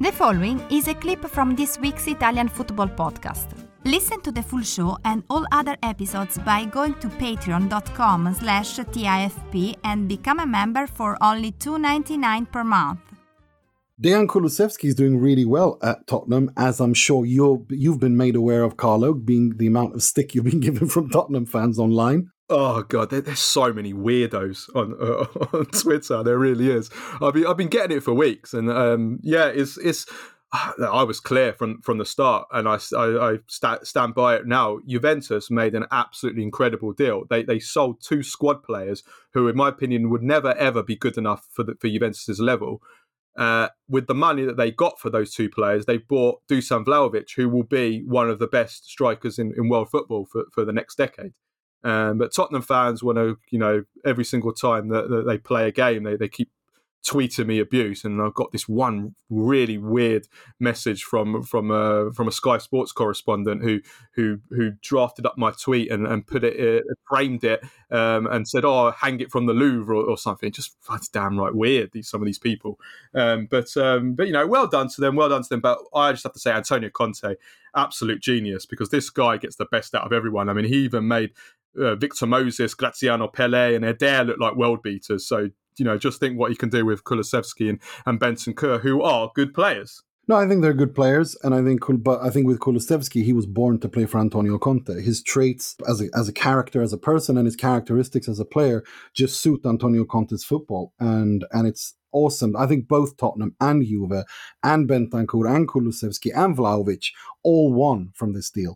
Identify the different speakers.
Speaker 1: The following is a clip from this week's Italian football podcast. Listen to the full show and all other episodes by going to patreon.com slash TIFP and become a member for only $2.99 per month.
Speaker 2: Dejan Kulusevski is doing really well at Tottenham, as I'm sure you you've been made aware of, Carlo, being the amount of stick you've been given from Tottenham fans online.
Speaker 3: Oh god, there, there's so many weirdos on uh, on Twitter. There really is. I've been I've been getting it for weeks, and um, yeah, it's it's. I was clear from from the start, and I, I, I st- stand by it now. Juventus made an absolutely incredible deal. They they sold two squad players who, in my opinion, would never ever be good enough for the, for Juventus's level. Uh, with the money that they got for those two players, they bought Dusan Vlahovic, who will be one of the best strikers in, in world football for, for the next decade. Um, but Tottenham fans want to, you know, every single time that, that, they play a game, they, they keep tweeting me abuse, and I've got this one really weird message from from a from a Sky Sports correspondent who who who drafted up my tweet and, and put it uh, framed it um, and said, "Oh, hang it from the Louvre" or, or something. Just that's damn right weird. These some of these people, um, but um, but you know, well done to them, well done to them. But I just have to say, Antonio Conte, absolute genius because this guy gets the best out of everyone. I mean, he even made uh, Victor Moses, Graziano Pellè, and Eder look like world beaters. So, you know, just think what he can do with Kulusevski and, and Bentancur, who are good players.
Speaker 2: No, I think they're good players, and I think, but I think with Kulusevski, he was born to play for Antonio Conte. His traits as a, as a character, as a person, and his characteristics as a player just suit Antonio Conte's football, and and it's awesome. I think both Tottenham and Juve and Bentancur and Kulusevski and Vlahovic all won from this deal.